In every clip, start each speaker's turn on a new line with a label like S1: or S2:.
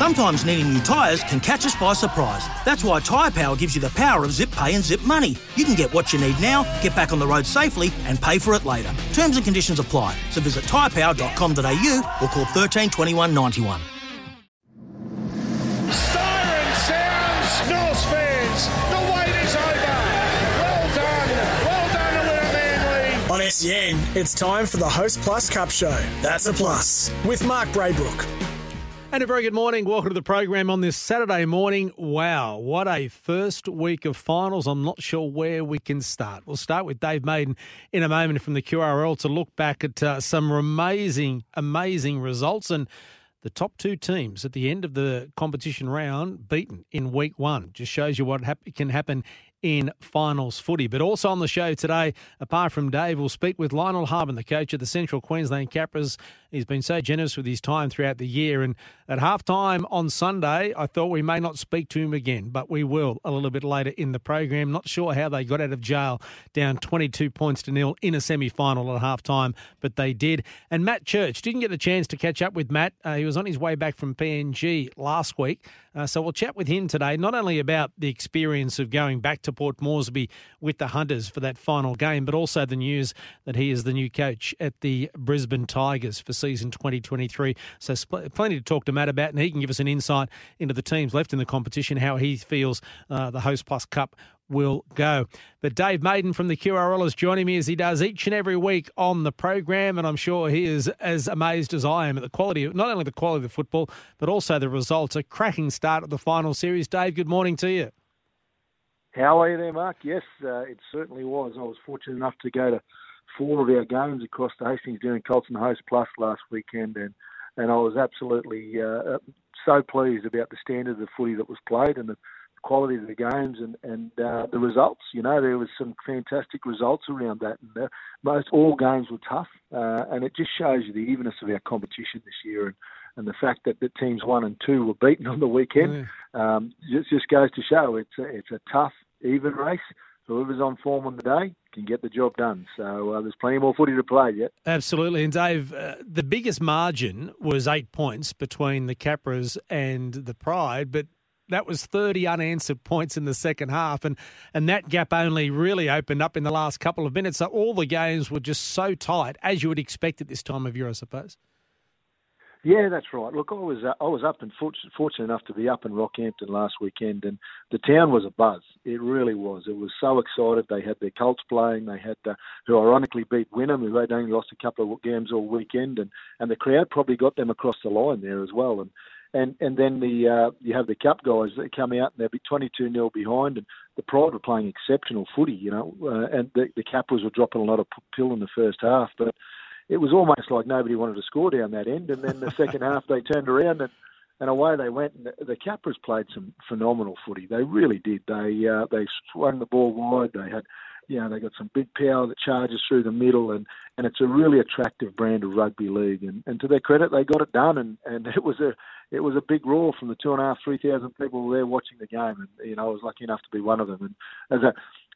S1: Sometimes needing new tyres can catch us by surprise. That's why Tyre Power gives you the power of zip pay and zip money. You can get what you need now, get back on the road safely, and pay for it later. Terms and conditions apply. So visit tyrepower.com.au or call 13 21 91.
S2: Siren sounds, North fans. The wait is over. Well done. Well done to winner Manly.
S3: On SEN, it's time for the Host Plus Cup Show. That's a plus with Mark Braybrook.
S4: And a very good morning. Welcome to the program on this Saturday morning. Wow, what a first week of finals. I'm not sure where we can start. We'll start with Dave Maiden in a moment from the QRL to look back at uh, some amazing, amazing results and the top two teams at the end of the competition round beaten in week one. Just shows you what hap- can happen in finals footy. But also on the show today, apart from Dave, we'll speak with Lionel Harbin, the coach of the Central Queensland Capras. He's been so generous with his time throughout the year. And at halftime on Sunday, I thought we may not speak to him again, but we will a little bit later in the program. Not sure how they got out of jail down 22 points to nil in a semi final at halftime, but they did. And Matt Church didn't get the chance to catch up with Matt. Uh, he was on his way back from PNG last week. Uh, so we'll chat with him today, not only about the experience of going back to Port Moresby with the Hunters for that final game, but also the news that he is the new coach at the Brisbane Tigers for season 2023. So sp- plenty to talk to Matt about, and he can give us an insight into the teams left in the competition, how he feels uh, the Host Plus Cup will go. But Dave Maiden from the QRL is joining me as he does each and every week on the program, and I'm sure he is as amazed as I am at the quality, of, not only the quality of the football, but also the results. A cracking start of the final series. Dave, good morning to you.
S5: How are you there, Mark? Yes, uh, it certainly was. I was fortunate enough to go to four of our games across the Hastings Deering Colton Host Plus last weekend, and and I was absolutely uh, so pleased about the standard of footy that was played and the quality of the games and and uh, the results. You know, there was some fantastic results around that, and uh, most all games were tough, uh, and it just shows you the evenness of our competition this year, and and the fact that the teams one and two were beaten on the weekend um, just just goes to show it's a, it's a tough, even race. Whoever's on form on the day can get the job done. So uh, there's plenty more footy to play yet.
S4: Absolutely. And Dave, uh, the biggest margin was eight points between the Capras and the Pride, but that was 30 unanswered points in the second half, and, and that gap only really opened up in the last couple of minutes. So all the games were just so tight, as you would expect at this time of year, I suppose.
S5: Yeah, that's right. Look, I was uh, I was up and fortunate, fortunate enough to be up in Rockhampton last weekend, and the town was a buzz. It really was. It was so excited. They had their Colts playing. They had uh, who ironically beat Wynnum, who had only lost a couple of games all weekend, and and the crowd probably got them across the line there as well. And and and then the uh, you have the cup guys that come out and they'll be 22 nil behind, and the Pride were playing exceptional footy, you know, uh, and the, the Capras were dropping a lot of pill in the first half, but it was almost like nobody wanted to score down that end. And then the second half, they turned around and, and away they went. And the, the Capras played some phenomenal footy. They really did. They uh, they swung the ball wide. They had, you know, they got some big power that charges through the middle, and, and it's a really attractive brand of rugby league. And, and to their credit, they got it done. And, and it was a it was a big roar from the two and a half, three thousand people there watching the game. And you know, I was lucky enough to be one of them. And as a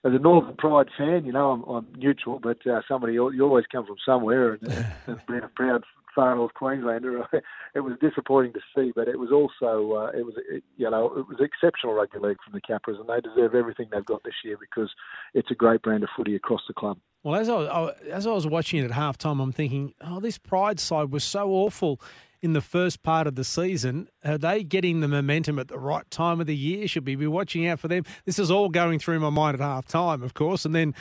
S5: as a Northern Pride fan, you know, I'm, I'm neutral, but uh, somebody you always come from somewhere, and, and being a proud far North Queenslander, it was disappointing to see, but it was also uh, it was it, you know it was exceptional rugby league from the Capras, and they deserve everything they've got this year because it's a great brand of footy across the club.
S4: Well, as I, I as I was watching it at halftime, I'm thinking, oh, this Pride side was so awful in the first part of the season. Are they getting the momentum at the right time of the year? Should we be watching out for them? This is all going through my mind at half time, of course. And then,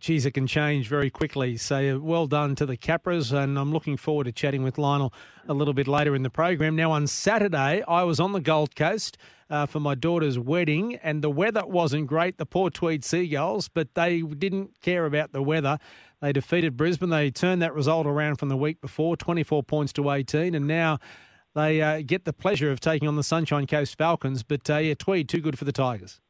S4: geez, it can change very quickly. So well done to the Capras. And I'm looking forward to chatting with Lionel a little bit later in the program. Now, on Saturday, I was on the Gold Coast. Uh, for my daughter's wedding, and the weather wasn't great, the poor Tweed Seagulls, but they didn't care about the weather. They defeated Brisbane. They turned that result around from the week before, 24 points to 18, and now they uh, get the pleasure of taking on the Sunshine Coast Falcons. But uh, yeah, Tweed too good for the Tigers.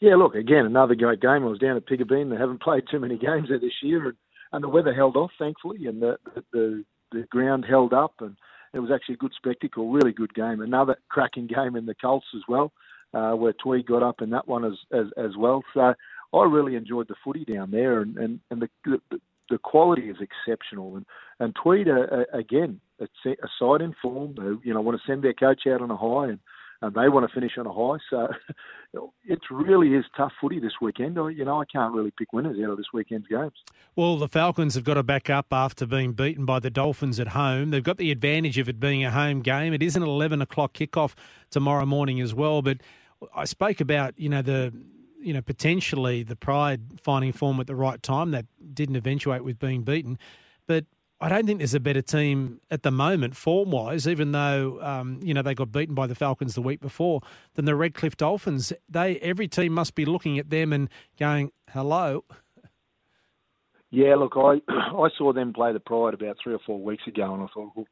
S5: Yeah, look again, another great game. I was down at Piggabeen. They haven't played too many games there this year, and, and the weather held off, thankfully, and the, the the ground held up, and it was actually a good spectacle. Really good game. Another cracking game in the Colts as well, uh, where Tweed got up in that one as, as as well. So I really enjoyed the footy down there, and and, and the, the the quality is exceptional. And and Tweed uh, uh again, a, a side in form. You know, want to send their coach out on a high, and, and they want to finish on a high. So it really is tough footy this weekend. You know, I can't really pick winners out of this weekend's games.
S4: Well, the Falcons have got to back up after being beaten by the Dolphins at home. They've got the advantage of it being a home game. It is an eleven o'clock kickoff tomorrow morning as well, but. I spoke about you know the you know, potentially the Pride finding form at the right time. That didn't eventuate with being beaten. But I don't think there's a better team at the moment, form wise, even though, um, you know, they got beaten by the Falcons the week before, than the Redcliffe Dolphins. They Every team must be looking at them and going, hello.
S5: Yeah, look, I I saw them play the Pride about three or four weeks ago, and I thought, well,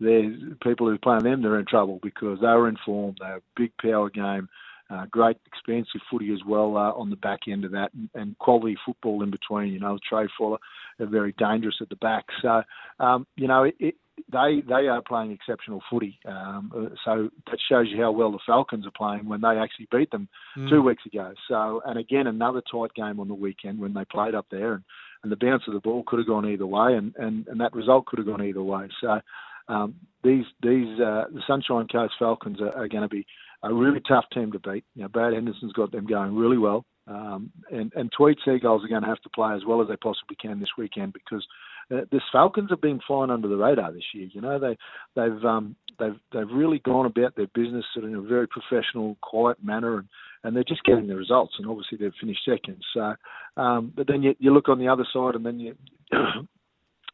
S5: there's people who are playing them, they're in trouble because they were in form. They're a big power game. Uh, great expansive footy as well uh, on the back end of that, and, and quality football in between. You know, Trai Fuller are very dangerous at the back. So, um, you know, it, it, they they are playing exceptional footy. Um, uh, so that shows you how well the Falcons are playing when they actually beat them mm. two weeks ago. So, and again, another tight game on the weekend when they played up there, and, and the bounce of the ball could have gone either way, and, and, and that result could have gone either way. So. Um, these these uh, the Sunshine Coast Falcons are, are going to be a really tough team to beat. You know, Brad Henderson's got them going really well, um, and and Tweed Seagulls are going to have to play as well as they possibly can this weekend because uh, the Falcons have been flying under the radar this year. You know, they they've um, they've they've really gone about their business in a very professional, quiet manner, and and they're just getting the results. And obviously they've finished second. So, um, but then you, you look on the other side, and then you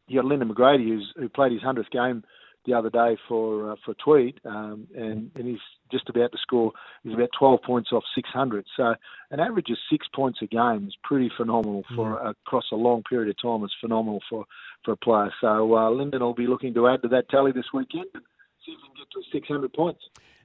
S5: you got Lyndon McGrady who's who played his hundredth game the other day for uh, for Tweed, um, and, and he's just about to score. He's about 12 points off 600. So an average of six points a game is pretty phenomenal for mm. across a long period of time. It's phenomenal for for a player. So uh, Lyndon will be looking to add to that tally this weekend and see if he can get to 600 points.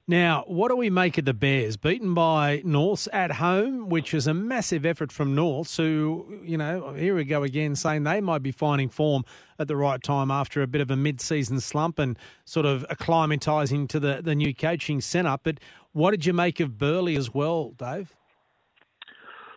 S4: Now, what do we make of the Bears? Beaten by Norths at home, which is a massive effort from Norths, who, you know, here we go again saying they might be finding form at the right time after a bit of a mid season slump and sort of acclimatising to the, the new coaching setup. But what did you make of Burleigh as well, Dave?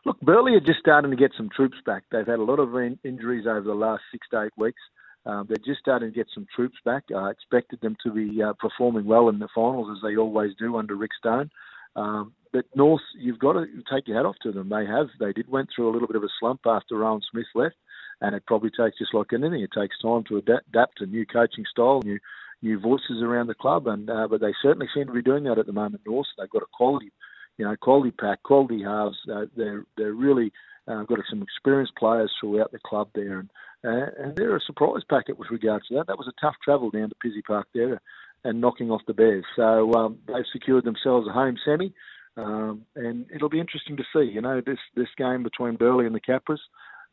S5: Look, Burleigh are just starting to get some troops back. They've had a lot of injuries over the last six to eight weeks. Um, they're just starting to get some troops back. I expected them to be uh, performing well in the finals as they always do under Rick Stone. Um, but North, you've got to take your hat off to them. They have. They did went through a little bit of a slump after Rohan Smith left, and it probably takes just like anything. It takes time to adapt, adapt to new coaching style, new new voices around the club, and uh, but they certainly seem to be doing that at the moment. North, they've got a quality, you know, quality pack, quality halves. Uh, they're they're really uh, got some experienced players throughout the club there, and uh, and they're a surprise packet with regards to that. That was a tough travel down to Pizzey Park there and knocking off the Bears. So um, they've secured themselves a home semi, um, and it'll be interesting to see. You know, this this game between Burleigh and the Capras.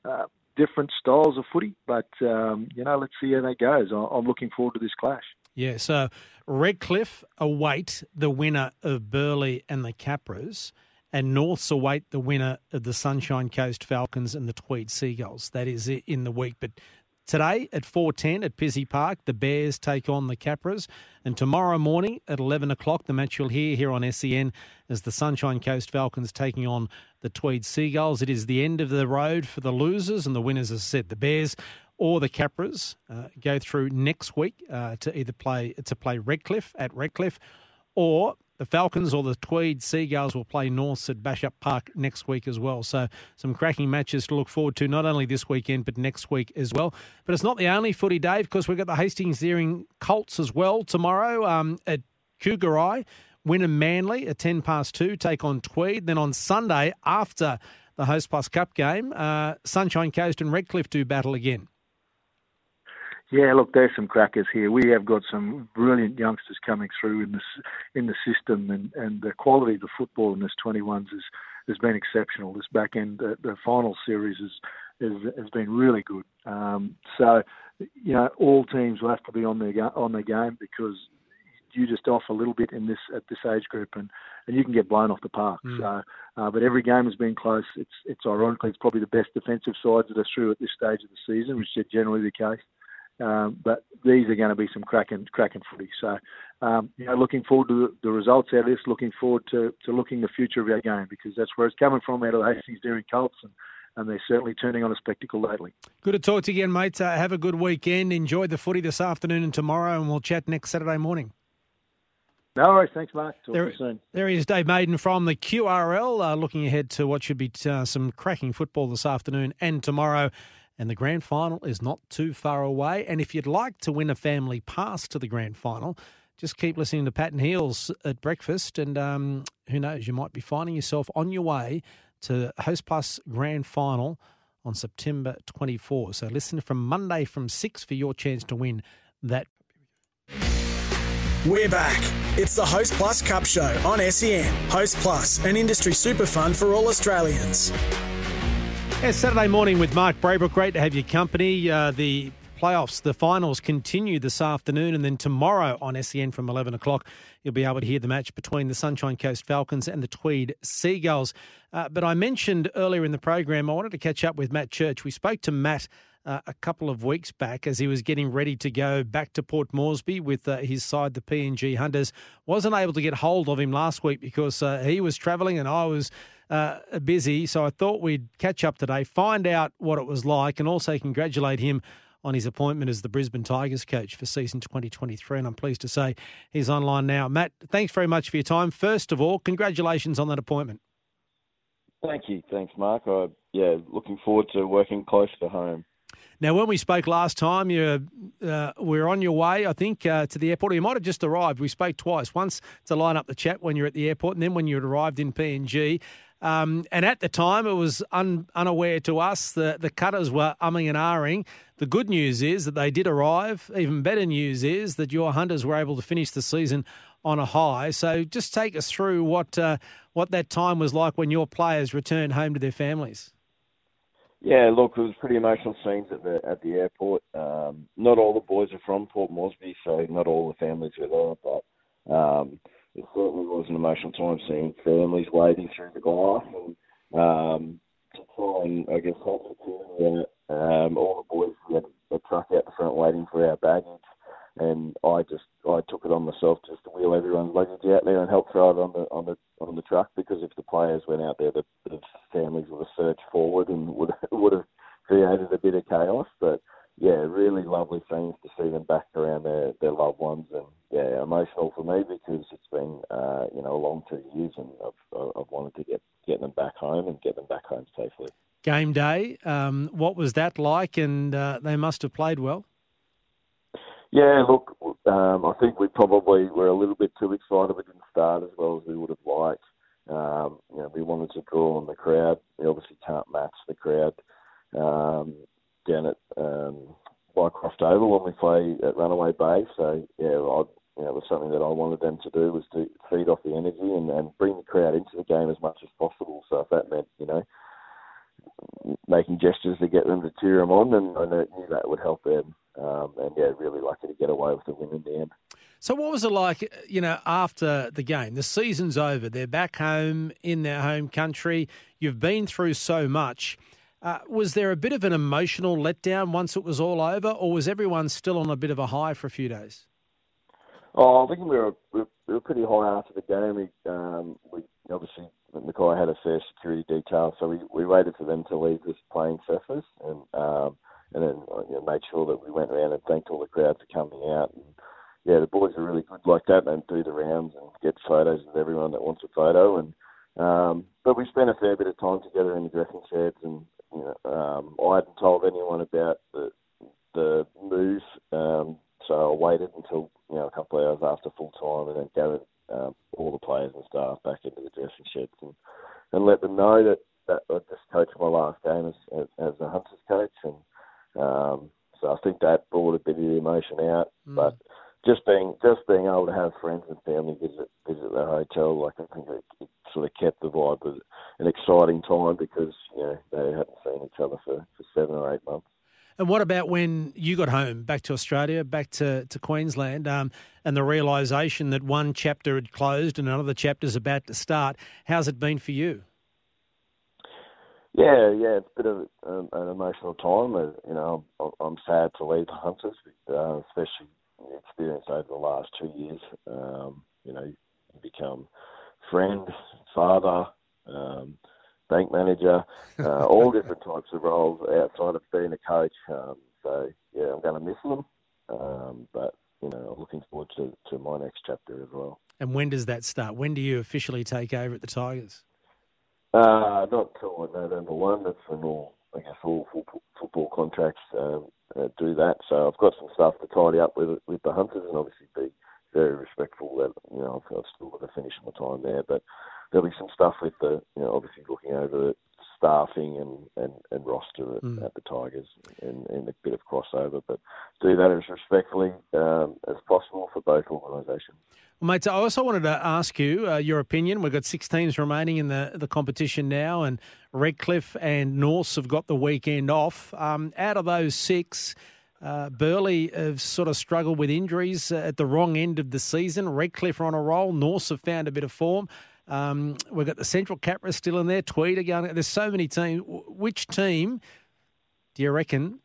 S5: Uh, different styles of footy, but um, you know, let's see how that goes. I'm looking forward to this clash.
S4: Yeah, so Redcliffe await the winner of Burleigh and the Capras and Norths await the winner of the Sunshine Coast Falcons and the Tweed Seagulls. That is it in the week. But today at 4.10 at Pizzey Park, the Bears take on the Capras. And tomorrow morning at 11 o'clock, the match you'll hear here on SEN is the Sunshine Coast Falcons taking on the Tweed Seagulls. It is the end of the road for the losers, and the winners, as said, the Bears or the Capras uh, go through next week uh, to either play to play Redcliffe at Redcliffe or the Falcons or the Tweed Seagulls will play Norths at Bishop Park next week as well. So some cracking matches to look forward to, not only this weekend, but next week as well. But it's not the only footy, Dave, because we've got the Hastings Deering Colts as well tomorrow um, at Kougari. Wynnum Manly at 10 past 2, take on Tweed. Then on Sunday, after the Host Plus Cup game, uh, Sunshine Coast and Redcliffe do battle again.
S5: Yeah, look, there's some crackers here. We have got some brilliant youngsters coming through in the in the system, and, and the quality of the football in this 21s is has been exceptional. This back end, the, the final series is, is has been really good. Um, so, you know, all teams will have to be on their on their game because you just off a little bit in this at this age group, and, and you can get blown off the park.
S4: Mm.
S5: So, uh, but every game has been close. It's it's ironically it's probably the best defensive sides that are through at this stage of the season, which is generally the case. Um, but these are going to be some cracking cracking footy. So, um, you know, looking forward to the, the results out of this. Looking forward to, to looking the future of our game because that's where it's coming from out of the Hastings Deering Colts, and, and they're certainly turning on a spectacle lately.
S4: Good to talk to you again, mate. Uh, have a good weekend. Enjoy the footy this afternoon and tomorrow, and we'll chat next Saturday morning.
S5: No worries. Thanks, Mark. Talk
S4: There-
S5: to you soon.
S4: There he is, Dave Maiden from the QRL, uh, looking ahead to what should be uh, some cracking football this afternoon and tomorrow. And the grand final is not too far away. And if you'd like to win a family pass to the grand final, just keep listening to Pat and Heels at breakfast. And um, who knows, you might be finding yourself on your way to Host Plus Grand Final on September 24. So listen from Monday from 6 for your chance to win that
S3: We're back. It's the Host Plus Cup Show on SEN. Host Plus, an industry super fund for all Australians.
S4: Yeah, Saturday morning with Mark Braybrook. Great to have your company. Uh, the playoffs, the finals continue this afternoon, and then tomorrow on SEN from 11 o'clock, you'll be able to hear the match between the Sunshine Coast Falcons and the Tweed Seagulls. Uh, but I mentioned earlier in the program, I wanted to catch up with Matt Church. We spoke to Matt. Uh, a couple of weeks back, as he was getting ready to go back to Port Moresby with uh, his side, the PNG Hunters, wasn't able to get hold of him last week because uh, he was travelling and I was uh, busy. So I thought we'd catch up today, find out what it was like, and also congratulate him on his appointment as the Brisbane Tigers coach for season 2023. And I'm pleased to say he's online now. Matt, thanks very much for your time. First of all, congratulations on that appointment.
S6: Thank you. Thanks, Mark. I, yeah, looking forward to working close to home.
S4: Now, when we spoke last time, you uh, were on your way, I think, uh, to the airport. Or you might have just arrived. We spoke twice. Once to line up the chat when you're at the airport, and then when you had arrived in PNG. Um, and at the time, it was un- unaware to us that the cutters were umming and ahhing. The good news is that they did arrive. Even better news is that your hunters were able to finish the season on a high. So, just take us through what uh, what that time was like when your players returned home to their families.
S6: Yeah, look, it was pretty emotional scenes at the at the airport. Um, not all the boys are from Port Moresby, so not all the families were there, but um, it certainly was an emotional time seeing families wading through the glass and um, to try and, I guess, help security out. Um, all the boys had a truck out the front waiting for our baggage, and I just I took it on myself just to wheel everyone's luggage out there and help throw it on the on the on the truck because if the players went out there, the, the families would have surged forward and would would have created a bit of chaos. But yeah, really lovely things to see them back around their their loved ones, and yeah, emotional for me because it's been uh, you know a long two years, and I've I've wanted to get get them back home and get them back home safely.
S4: Game day, um, what was that like? And uh, they must have played well.
S6: Yeah, look, um, I think we probably were a little bit too excited. We didn't start as well as we would have liked. Um, you know, we wanted to draw on the crowd. We obviously can't match the crowd um, down at um, Bycroft Oval when we play at Runaway Bay. So yeah, I, you know, it was something that I wanted them to do was to feed off the energy and, and bring the crowd into the game as much as possible. So if that meant, you know, making gestures to get them to cheer them on, and I knew that would help them. Um, and yeah, really lucky to get away with the win in the end.
S4: So, what was it like, you know, after the game? The season's over. They're back home in their home country. You've been through so much. Uh, was there a bit of an emotional letdown once it was all over, or was everyone still on a bit of a high for a few days?
S6: Oh, I think we were we were pretty high after the game. We, um, we obviously Mackay had a fair security detail, so we, we waited for them to leave this playing surface, and um, and then you know, made sure that we went around and thanked all the crowd for coming out. And yeah, the boys are really good like that, and do the rounds and get photos with everyone that wants a photo. And um, but we spent a fair bit of time together in the dressing sheds, and you know, um, I hadn't told anyone about the the move, um, so I waited until you know a couple of hours after full time, and then gathered um, all the players and staff back into the dressing sheds and, and let them know that, that I just coached my last game as, as, as a Hunters coach. And um, so I think that brought a bit of the emotion out. Mm. But just being just being able to have friends and family visit visit the hotel, like I think it, it sort of kept the vibe of an exciting time because you know they hadn't seen each other for, for seven or eight months.
S4: And what about when you got home, back to Australia, back to, to Queensland, um, and the realisation that one chapter had closed and another chapter's about to start? How's it been for you?
S6: Yeah, yeah, it's a bit of um, an emotional time. Uh, you know, I'm, I'm sad to leave the Hunters, uh, especially the experience over the last two years. Um, you know, you become friend, father, um, bank manager, uh, all different types of roles outside of being a coach. Um, so yeah, I'm going to miss them, um, but you know, I'm looking forward to, to my next chapter as well.
S4: And when does that start? When do you officially take over at the Tigers?
S6: Uh, not until November one. That's when all I guess all football contracts um, uh, do that. So I've got some stuff to tidy up with with the Hunters, and obviously be very respectful that you know I've, I've still got to finish my time there, but there'll be some stuff with the, you know, obviously looking over staffing and, and, and roster at, mm. at the Tigers and, and, a bit of crossover, but do that as respectfully um, as possible for both organisations.
S4: Well, mate, I also wanted to ask you uh, your opinion. We've got six teams remaining in the, the competition now, and Redcliffe and Norths have got the weekend off. Um, out of those six, uh, Burleigh have sort of struggled with injuries at the wrong end of the season. Redcliffe are on a roll. Norths have found a bit of form. Um, we've got the Central Capra still in there. Tweed again. There's so many teams. Which team do you reckon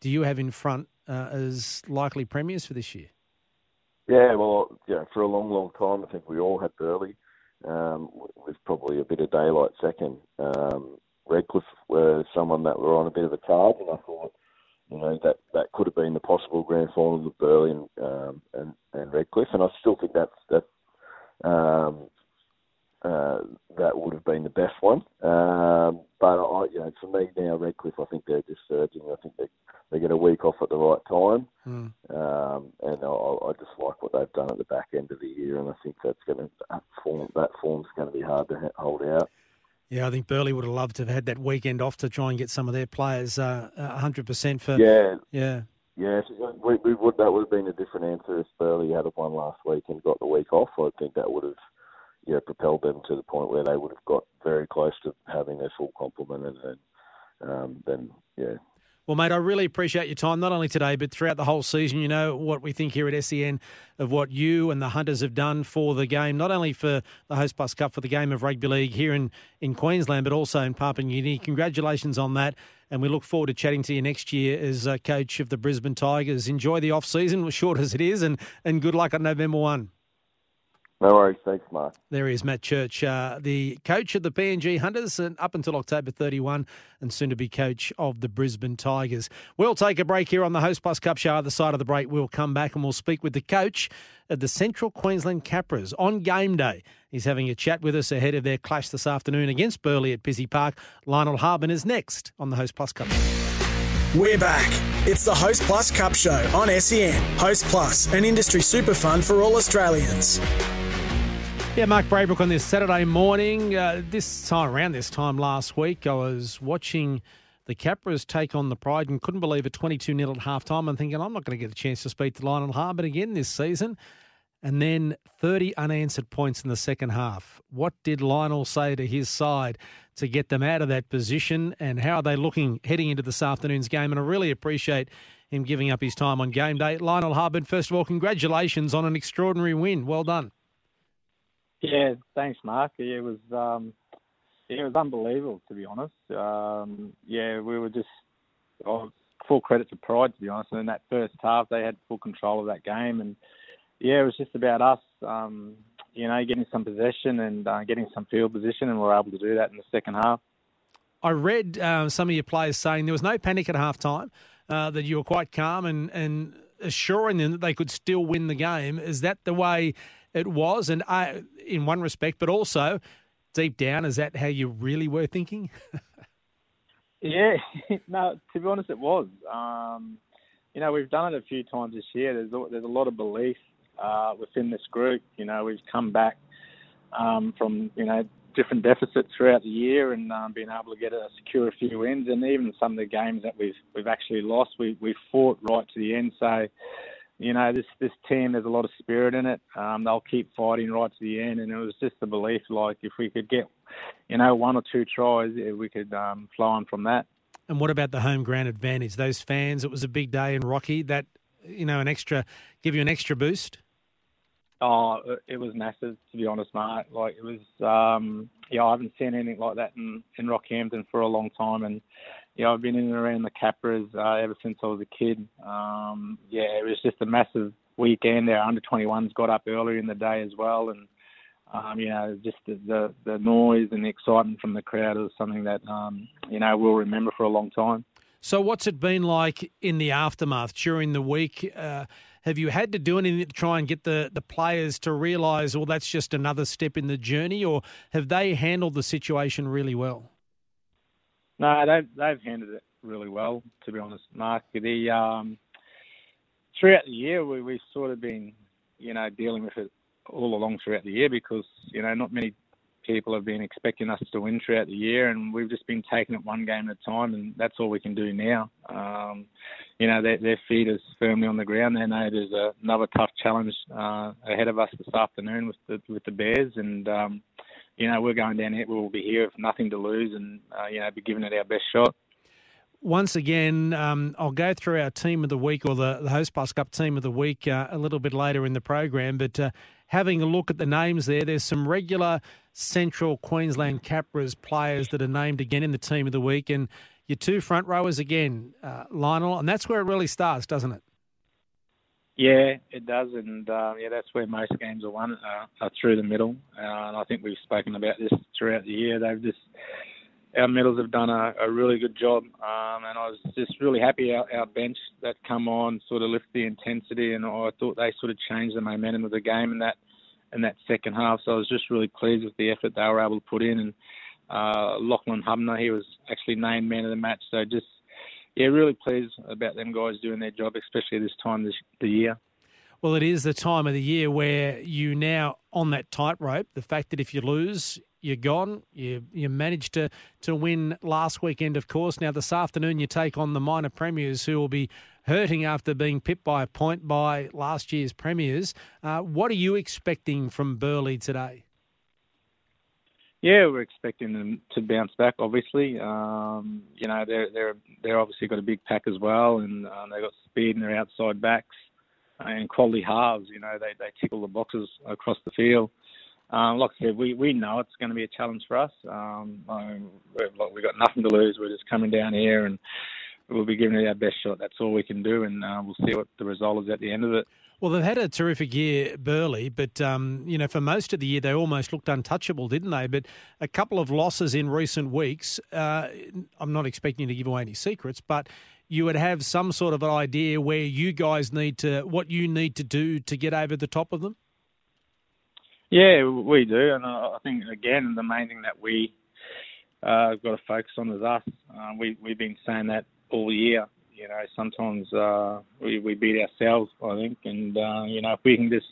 S4: do you have in front uh, as likely premiers for this year?
S6: Yeah, well, yeah, for a long, long time, I think we all had Burleigh um, with probably a bit of daylight second. Um, Redcliffe were someone that were on a bit of a card, and I thought, you know, that that could have been the possible grand final of Burleigh and um, and, and Redcliffe, and I still think that's that um, uh, that would have been the best one. Um, but I, you know, for me now, Redcliffe, I think they're just surging. I think they they get a week off at the right time, mm. um, and I, I, just like what they've done at the back end of the year, and I think that's going to that form that form's going to be hard to hold out.
S4: Yeah, I think Burleigh would have loved to have had that weekend off to try and get some of their players uh, 100% for.
S6: Yeah.
S4: Yeah.
S6: Yeah, we, we would, that would have been a different answer if Burleigh had one last week and got the week off. I think that would have yeah, propelled them to the point where they would have got very close to having their full complement, and then, um, then yeah.
S4: Well, mate, I really appreciate your time, not only today, but throughout the whole season. You know what we think here at SEN of what you and the Hunters have done for the game, not only for the Host Plus Cup, for the game of rugby league here in, in Queensland, but also in Papua New Guinea. Congratulations on that. And we look forward to chatting to you next year as uh, coach of the Brisbane Tigers. Enjoy the off season, short as it is, and, and good luck on November 1.
S6: No worries. Thanks, Mark.
S4: There is Matt Church, uh, the coach of the PNG Hunters, and up until October 31, and soon to be coach of the Brisbane Tigers. We'll take a break here on the Host Plus Cup show. Other side of the break, we'll come back and we'll speak with the coach of the Central Queensland Capras on game day. He's having a chat with us ahead of their clash this afternoon against Burleigh at Pizzey Park. Lionel Harbin is next on the Host Plus Cup.
S3: We're back. It's the Host Plus Cup Show on SEN. Host Plus, an industry super fund for all Australians.
S4: Yeah, Mark Braybrook on this Saturday morning. Uh, this time, around this time last week, I was watching the Capras take on the Pride and couldn't believe it 22 0 at half time. I'm thinking, I'm not going to get a chance to speak to Lionel Harbin again this season. And then 30 unanswered points in the second half. What did Lionel say to his side to get them out of that position? And how are they looking heading into this afternoon's game? And I really appreciate him giving up his time on game day. Lionel Harbin, first of all, congratulations on an extraordinary win. Well done.
S7: Yeah, thanks, Mark. It was um, it was unbelievable to be honest. Um, yeah, we were just oh, full credit to Pride to be honest. And in that first half, they had full control of that game, and yeah, it was just about us, um, you know, getting some possession and uh, getting some field position, and we were able to do that in the second half.
S4: I read uh, some of your players saying there was no panic at half time, uh, that you were quite calm and, and assuring them that they could still win the game. Is that the way it was? And I, in one respect, but also deep down, is that how you really were thinking?
S7: yeah, no. To be honest, it was. Um, you know, we've done it a few times this year. There's there's a lot of belief uh, within this group. You know, we've come back um, from you know different deficits throughout the year and um, being able to get a secure a few wins. And even some of the games that we've we've actually lost, we we fought right to the end. So you know, this this team, there's a lot of spirit in it. Um, they'll keep fighting right to the end, and it was just the belief, like if we could get, you know, one or two tries, we could um, fly on from that.
S4: And what about the home ground advantage? Those fans, it was a big day in Rocky. That you know, an extra give you an extra boost.
S7: Oh, it was massive to be honest, Mark. Like it was, um, yeah, I haven't seen anything like that in in Rockhampton for a long time, and yeah, I've been in and around the Capras uh, ever since I was a kid. Um, yeah, it was just a massive weekend. Our under 21s got up earlier in the day as well, and um, you know, just the, the the noise and the excitement from the crowd is something that um, you know we'll remember for a long time.
S4: So, what's it been like in the aftermath during the week? Uh, have you had to do anything to try and get the, the players to realise, well, that's just another step in the journey, or have they handled the situation really well?
S7: No, they've they've handled it really well, to be honest, Mark. The um, throughout the year, we we've sort of been, you know, dealing with it all along throughout the year because you know not many people have been expecting us to win throughout the year, and we've just been taking it one game at a time, and that's all we can do now. Um, you know, their, their feet is firmly on the ground. They know there's a, another tough challenge uh, ahead of us this afternoon with the with the Bears, and um, you know we're going down here. We'll be here with nothing to lose, and uh, you know be giving it our best shot
S4: once again, um, I'll go through our team of the week or the, the Host Plus Cup team of the week uh, a little bit later in the program. But uh, having a look at the names there, there's some regular Central Queensland Capras players that are named again in the team of the week, and your two front rowers again, uh, Lionel, and that's where it really starts, doesn't it?
S7: Yeah, it does, and uh, yeah, that's where most games are won uh, are through the middle. Uh, and I think we've spoken about this throughout the year. They've just our middles have done a, a really good job, um, and I was just really happy our, our bench that come on sort of lift the intensity, and I thought they sort of changed the momentum of the game in that in that second half. So I was just really pleased with the effort they were able to put in, and uh, Lachlan Hubner, he was actually named man of the match. So just yeah, really pleased about them guys doing their job, especially this time this the year.
S4: Well, it is the time of the year where you now on that tightrope. The fact that if you lose, you're gone. You you managed to to win last weekend, of course. Now this afternoon you take on the minor premiers, who will be hurting after being pipped by a point by last year's premiers. Uh, what are you expecting from Burleigh today?
S7: Yeah, we're expecting them to bounce back. Obviously, um, you know they're they're they're obviously got a big pack as well, and um, they've got speed in their outside backs and quality halves. You know they they tickle the boxes across the field. Um, like I said, we, we know it's going to be a challenge for us. Um, we've got nothing to lose. We're just coming down here and we'll be giving it our best shot. That's all we can do, and uh, we'll see what the result is at the end of it.
S4: Well, they've had a terrific year, Burleigh, but um, you know, for most of the year they almost looked untouchable, didn't they? But a couple of losses in recent weeks. Uh, I'm not expecting to give away any secrets, but you would have some sort of an idea where you guys need to, what you need to do to get over the top of them.
S7: Yeah, we do, and I think again the main thing that we uh, got to focus on is us. Uh, we we've been saying that all year. You know, sometimes uh, we we beat ourselves, I think, and uh, you know if we can just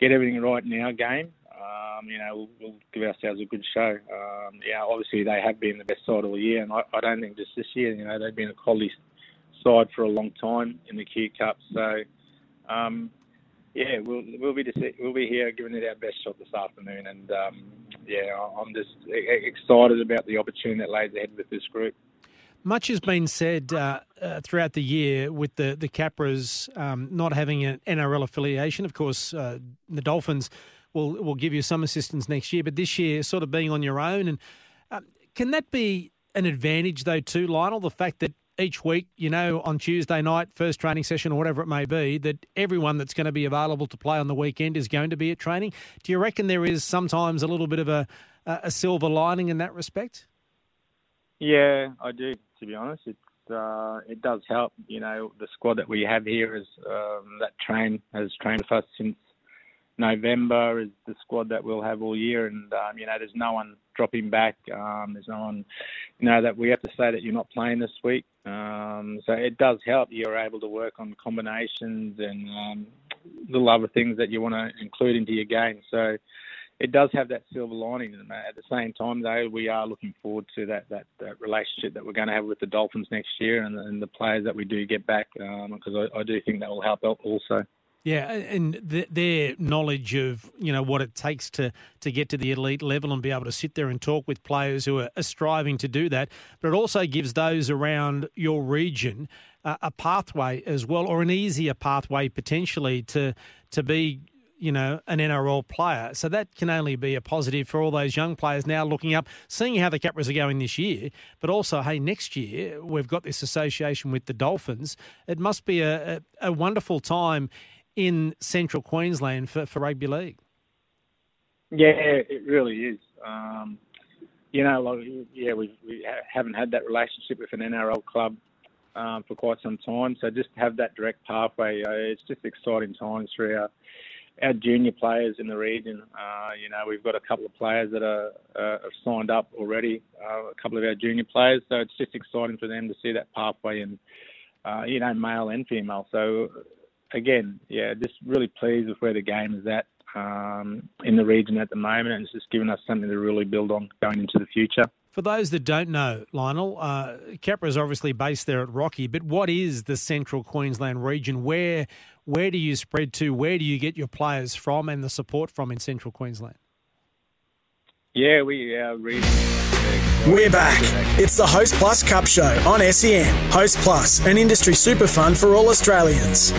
S7: get everything right in our game, um, you know, we'll, we'll give ourselves a good show. Um, yeah, obviously they have been the best side all year, and I, I don't think just this year. You know, they've been a quality side for a long time in the Q Cup. So, um, yeah, we'll we'll be we'll be here giving it our best shot this afternoon, and um, yeah, I'm just excited about the opportunity that lays ahead with this group.
S4: Much has been said uh, uh, throughout the year with the the Capras um, not having an NRL affiliation. Of course, uh, the Dolphins will will give you some assistance next year, but this year, sort of being on your own, and um, can that be an advantage though too, Lionel? The fact that each week, you know, on Tuesday night, first training session or whatever it may be, that everyone that's going to be available to play on the weekend is going to be at training. Do you reckon there is sometimes a little bit of a, a silver lining in that respect?
S7: Yeah, I do. To be honest, it uh, it does help. You know, the squad that we have here is um, that train has trained with us since November is the squad that we'll have all year, and um, you know, there's no one dropping back. Um, there's no one, you know, that we have to say that you're not playing this week. Um, so it does help. You're able to work on combinations and um, little other things that you want to include into your game. So it does have that silver lining. And at the same time, though, we are looking forward to that that, that relationship that we're going to have with the Dolphins next year and, and the players that we do get back, because um, I, I do think that will help also.
S4: Yeah, and th- their knowledge of you know what it takes to to get to the elite level and be able to sit there and talk with players who are, are striving to do that, but it also gives those around your region uh, a pathway as well, or an easier pathway potentially to to be you know, an NRL player. So that can only be a positive for all those young players now looking up, seeing how the Capras are going this year, but also, hey, next year we've got this association with the Dolphins. It must be a, a, a wonderful time in central Queensland for, for rugby league.
S7: Yeah, it really is. Um, you know, like, yeah, we we haven't had that relationship with an NRL club um, for quite some time. So just to have that direct pathway, uh, it's just exciting times for our our junior players in the region. Uh, you know, we've got a couple of players that are uh, have signed up already. Uh, a couple of our junior players, so it's just exciting for them to see that pathway and uh, you know, male and female. So again, yeah, just really pleased with where the game is at um, in the region at the moment, and it's just given us something to really build on going into the future.
S4: For those that don't know, Lionel, uh, Capra is obviously based there at Rocky, but what is the Central Queensland region? Where where do you spread to? Where do you get your players from and the support from in Central Queensland?
S7: Yeah, we are really.
S3: We're back. It's the Host Plus Cup Show on SEN. Host Plus, an industry super fund for all Australians.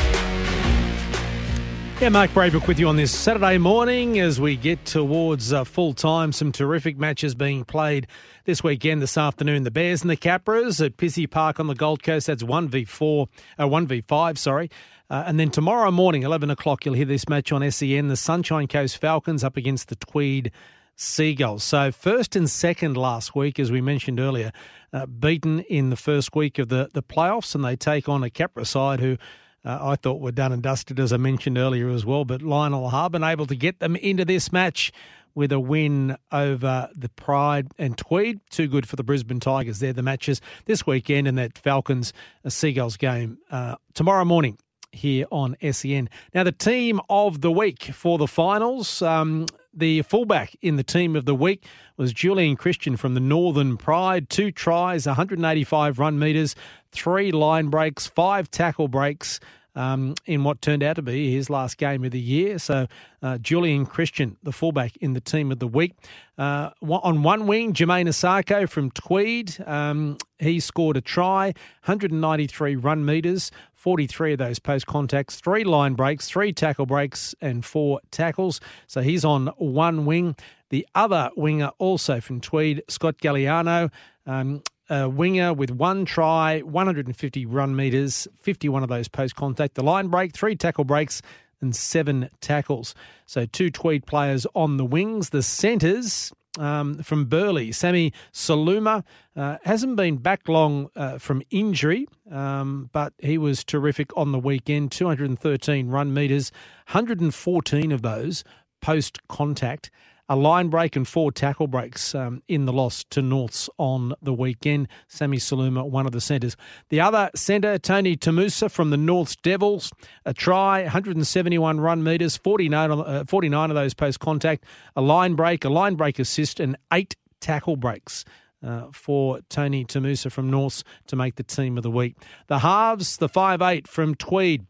S4: Yeah, Mark Braybrook with you on this Saturday morning as we get towards uh, full time. Some terrific matches being played this weekend, this afternoon. The Bears and the Capras at Pizzey Park on the Gold Coast. That's 1v4, uh, 1v5, sorry. Uh, and then tomorrow morning, 11 o'clock, you'll hear this match on SEN. The Sunshine Coast Falcons up against the Tweed Seagulls. So, first and second last week, as we mentioned earlier, uh, beaten in the first week of the, the playoffs, and they take on a Capra side who uh, I thought were done and dusted, as I mentioned earlier as well. But Lionel Harbin able to get them into this match with a win over the Pride and Tweed. Too good for the Brisbane Tigers. They're the matches this weekend and that Falcons uh, Seagulls game uh, tomorrow morning here on SEN. Now, the team of the week for the finals. Um, the fullback in the team of the week was Julian Christian from the Northern Pride. Two tries, 185 run metres, three line breaks, five tackle breaks. Um, in what turned out to be his last game of the year. So, uh, Julian Christian, the fullback in the team of the week. Uh, on one wing, Jermaine Asako from Tweed. Um, he scored a try, 193 run metres, 43 of those post contacts, three line breaks, three tackle breaks, and four tackles. So he's on one wing. The other winger, also from Tweed, Scott Galliano. Um, a winger with one try, 150 run metres, 51 of those post contact, the line break, three tackle breaks, and seven tackles. So two Tweed players on the wings. The centres um, from Burleigh, Sammy Saluma, uh, hasn't been back long uh, from injury, um, but he was terrific on the weekend. 213 run metres, 114 of those post contact a line break and four tackle breaks um, in the loss to Norths on the weekend. Sammy Saluma, one of the centres. The other centre, Tony Tamusa from the Norths Devils, a try, 171 run metres, 49, uh, 49 of those post contact, a line break, a line break assist, and eight tackle breaks. Uh, for Tony Tamusa from Norths to make the team of the week. The halves, the five eight from Tweed,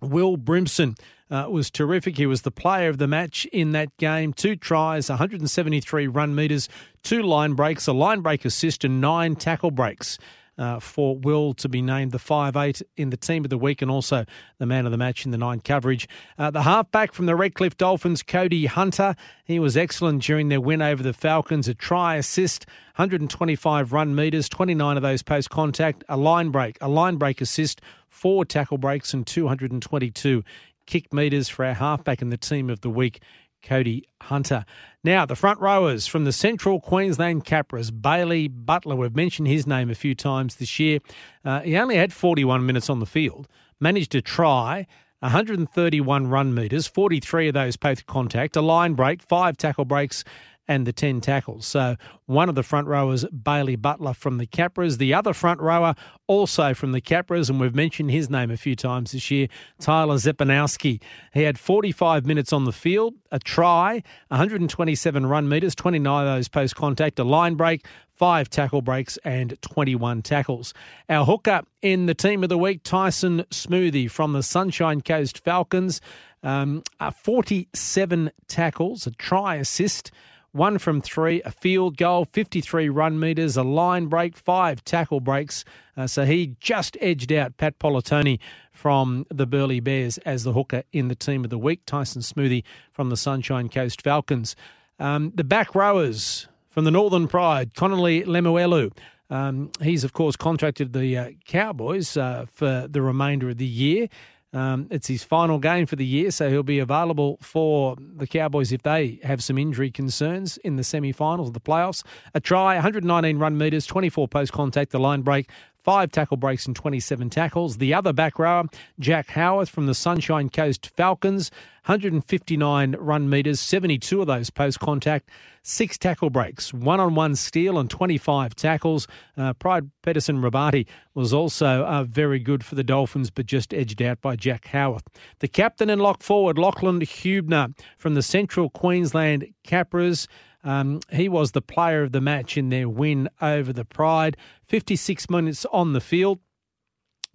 S4: Will Brimson uh, was terrific. He was the player of the match in that game. Two tries, 173 run metres, two line breaks, a line break assist, and nine tackle breaks. Uh, for Will to be named the five eight in the team of the week and also the man of the match in the nine coverage. Uh, the halfback from the Redcliffe Dolphins, Cody Hunter, he was excellent during their win over the Falcons. A try assist, 125 run metres, 29 of those post contact, a line break, a line break assist, four tackle breaks, and 222 kick meters for our halfback in the team of the week, Cody Hunter. Now, the front rowers from the Central Queensland Capras, Bailey Butler. We've mentioned his name a few times this year. Uh, he only had 41 minutes on the field, managed to try 131 run metres, 43 of those post contact, a line break, five tackle breaks, and the 10 tackles. So one of the front rowers, Bailey Butler from the Capras. The other front rower, also from the Capras, and we've mentioned his name a few times this year, Tyler Szepanowski. He had 45 minutes on the field, a try, 127 run metres, 29 of those post contact, a line break, five tackle breaks, and 21 tackles. Our hooker in the team of the week, Tyson Smoothy from the Sunshine Coast Falcons. Um, 47 tackles, a try assist, one from three, a field goal, 53 run metres, a line break, five tackle breaks. Uh, so he just edged out Pat Politoni from the Burleigh Bears as the hooker in the team of the week. Tyson Smoothy from the Sunshine Coast Falcons. Um, the back rowers from the Northern Pride, Connelly Lemuelu. Um, he's, of course, contracted the uh, Cowboys uh, for the remainder of the year. Um, it's his final game for the year, so he'll be available for the Cowboys if they have some injury concerns in the semi finals of the playoffs. A try, 119 run metres, 24 post contact, the line break, five tackle breaks and 27 tackles. The other back rower, Jack Howarth from the Sunshine Coast Falcons, 159 run metres, 72 of those post contact, six tackle breaks, one on one steal, and 25 tackles. Uh, Pride Pedersen Rabati was also uh, very good for the Dolphins, but just edged out by Jack Howarth. The captain and lock forward, Lachlan Hubner from the Central Queensland Capras. Um, he was the player of the match in their win over the Pride. 56 minutes on the field.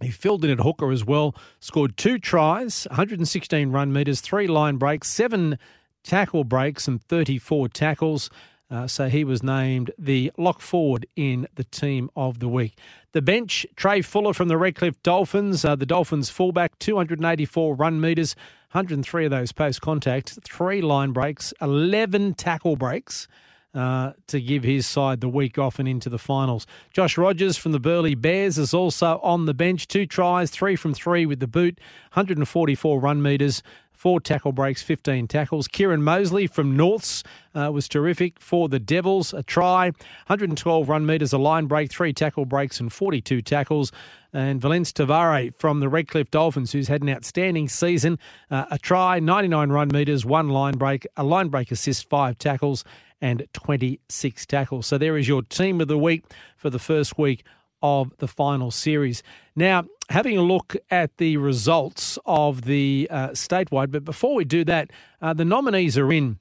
S4: He filled in at hooker as well, scored two tries, 116 run metres, three line breaks, seven tackle breaks, and 34 tackles. Uh, so he was named the lock forward in the team of the week. The bench, Trai Fuller from the Redcliffe Dolphins, uh, the Dolphins fullback, 284 run metres, 103 of those post contact, three line breaks, 11 tackle breaks. Uh, to give his side the week off and into the finals. Josh Rogers from the Burleigh Bears is also on the bench. Two tries, three from three with the boot, 144 run metres, four tackle breaks, 15 tackles. Kieran Mosley from Norths uh, was terrific for the Devils. A try, 112 run metres, a line break, three tackle breaks, and 42 tackles. And Valence Tavare from the Redcliffe Dolphins, who's had an outstanding season. Uh, a try, 99 run metres, one line break, a line break assist, five tackles, and 26 tackles. So there is your team of the week for the first week of the final series. Now, having a look at the results of the uh, statewide, but before we do that, uh, the nominees are in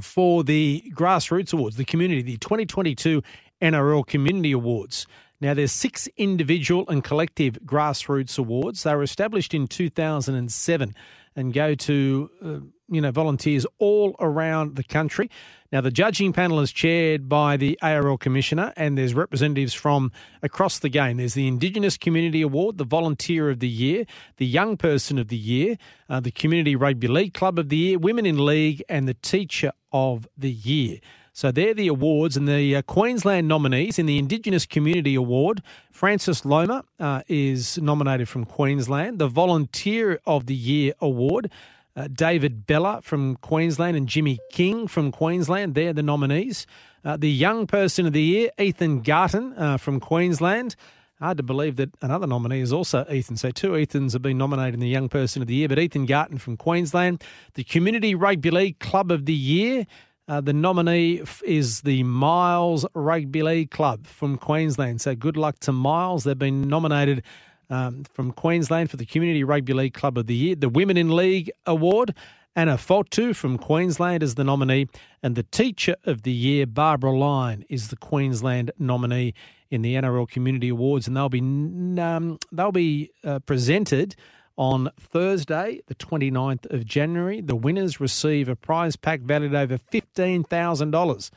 S4: for the Grassroots Awards, the community, the 2022 NRL Community Awards. Now, there's six individual and collective grassroots awards. They were established in 2007 and go to uh, you know volunteers all around the country. Now, the judging panel is chaired by the ARL Commissioner, and there's representatives from across the game. There's the Indigenous Community Award, the Volunteer of the Year, the Young Person of the Year, uh, the Community Rugby League Club of the Year, Women in League, and the Teacher of the Year. So they're the awards and the uh, Queensland nominees in the Indigenous Community Award. Francis Loma uh, is nominated from Queensland. The Volunteer of the Year Award uh, David Bella from Queensland and Jimmy King from Queensland. They're the nominees. Uh, the Young Person of the Year, Ethan Garton uh, from Queensland. Hard to believe that another nominee is also Ethan. So two Ethans have been nominated in the Young Person of the Year, but Ethan Garton from Queensland. The Community Rugby League Club of the Year. Uh, the nominee is the Miles Rugby League Club from Queensland. So good luck to Miles. They've been nominated um, from Queensland for the Community Rugby League Club of the Year. The Women in League Award, Anna Fotu from Queensland is the nominee. And the Teacher of the Year, Barbara Line, is the Queensland nominee in the NRL Community Awards. And they'll be, um, they'll be uh, presented on Thursday, the 29th of January. The winners receive a prize pack valued over $15,000.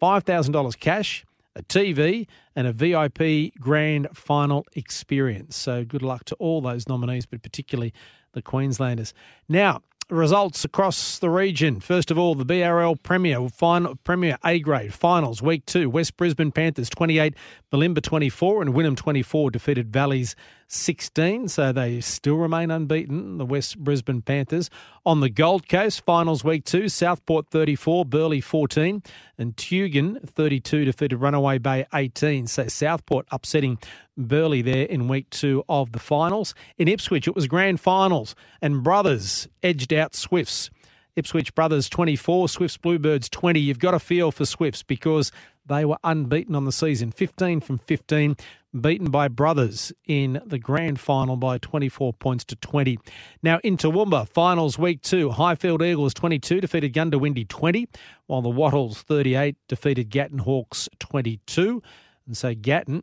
S4: $5,000 cash a TV, and a VIP grand final experience. So good luck to all those nominees, but particularly the Queenslanders. Now, results across the region. First of all, the BRL Premier final, Premier A grade finals week two. West Brisbane Panthers 28, Bulimba 24, and Wynnum 24 defeated Valleys 16, so they still remain unbeaten, the West Brisbane Panthers. On the Gold Coast, finals week two, Southport 34, Burleigh 14, and Tugun 32 defeated Runaway Bay 18. So Southport upsetting Burleigh there in week two of the finals. In Ipswich, it was grand finals, and Brothers edged out Swifts Ipswich Brothers 24, Swifts Bluebirds 20. You've got a feel for Swifts because they were unbeaten on the season, 15 from 15, beaten by Brothers in the grand final by 24 points to 20. Now in Toowoomba, finals week two, Highfield Eagles 22 defeated Goondiwindi 20, while the Wattles 38 defeated Gatton Hawks 22. And so Gatton,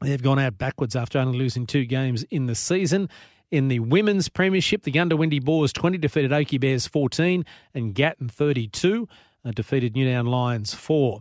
S4: they've gone out backwards after only losing two games in the season. In the women's premiership, the Goondiwindi Boars 20 defeated Oakey Bears 14 and Gatton 32 uh, defeated Newtown Lions 4.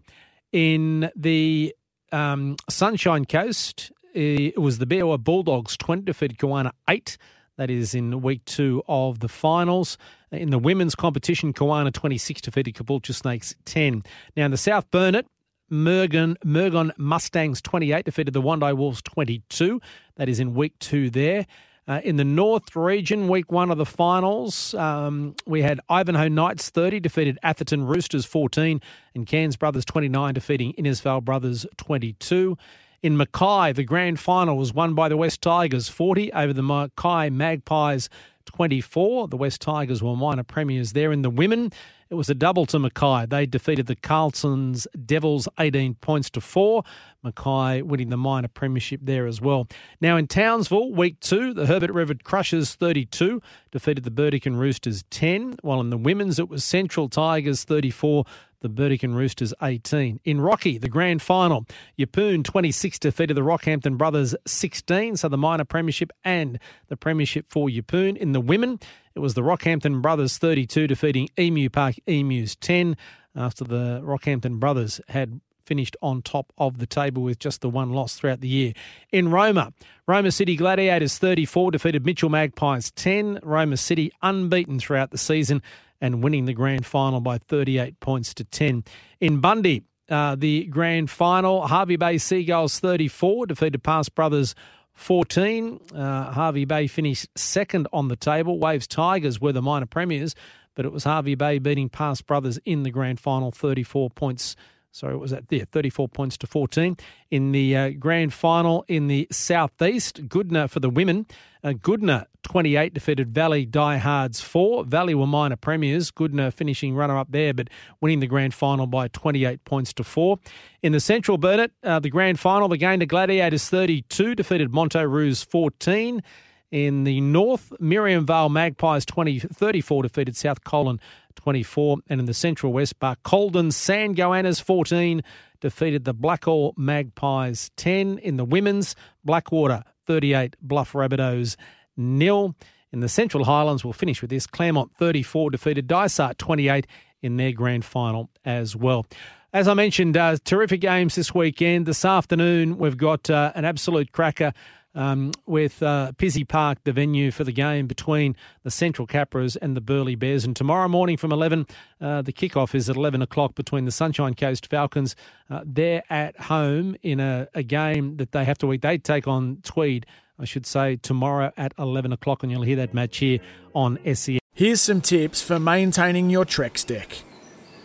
S4: In the um, Sunshine Coast, it was the Beerwah Bulldogs 20 defeated Kawana 8. That is in week two of the finals. In the women's competition, Kawana 26 defeated Caboolture Snakes 10. Now in the South Burnett, Mergon, Murgon Mustangs 28 defeated the Wondai Wolves 22. That is in week two there. Uh, in the North region, week one of the finals, um, we had Ivanhoe Knights 30 defeated Atherton Roosters 14 and Cairns Brothers 29 defeating Innisfail Brothers 22. In Mackay, the grand final was won by the West Tigers 40 over the Mackay Magpies 24. The West Tigers were minor premiers there. In the women, it was a double to Mackay. They defeated the Carlton's Devils 18 points to 4. Mackay winning the minor premiership there as well. Now in Townsville, week two, the Herbert River Crushers 32 defeated the Burdekin Roosters 10, while in the women's it was Central Tigers 34 the Burdekin Roosters 18. In Rocky, the grand final, Yeppoon 26 defeated the Rockhampton Brothers 16, so the minor premiership and the premiership for Yeppoon. In the women, it was the Rockhampton Brothers 32 defeating Emu Park Emus 10 after the Rockhampton Brothers had finished on top of the table with just the one loss throughout the year. In Roma, Roma City Gladiators 34 defeated Mitchell Magpies 10. Roma City unbeaten throughout the season and winning the grand final by 38 points to 10. In Bundy, uh, the grand final, Hervey Bay Seagulls 34 defeated Past Brothers 14. Uh, Hervey Bay finished second on the table. Waves Tigers were the minor premiers, but it was Hervey Bay beating Past Brothers in the grand final 34 points Sorry, what was that? There, 34 points to 14. In the uh, grand final in the southeast, Goodna for the women. Uh, Goodna 28 defeated Valley Diehards 4. Valley were minor premiers. Goodna finishing runner up there, but winning the grand final by 28 points to 4. In the Central Burnett, uh, the grand final, the Gayndah Gladiators 32 defeated Monto Roos 14. In the north, Miriam Vale Magpies 20, 34 defeated South Coolin 24. And in the Central West, Barcaldine Sand Goannas 14 defeated the Blackall Magpies 10. In the women's, Blackwater 38, Bluff Rabbitohs nil. In the Central Highlands, we'll finish with this. Clermont 34 defeated Dysart 28 in their grand final as well. As I mentioned, uh, terrific games this weekend. This afternoon, we've got uh, an absolute cracker um, with uh, Pizzey Park, the venue for the game between the Central Capras and the Burleigh Bears. And tomorrow morning from 11, uh, the kickoff is at 11 o'clock between the Sunshine Coast Falcons. Uh, they're at home in a, a, game that they have to They take on Tweed, I should say, tomorrow at 11 o'clock. And you'll hear that match here on SEN.
S3: Here's some tips for maintaining your Trex deck.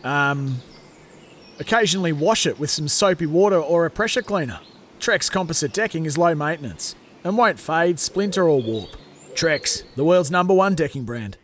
S3: Um, occasionally wash it with some soapy water or a pressure cleaner. Trex composite decking is low maintenance and won't fade, splinter, or warp. Trex, the world's number one decking brand.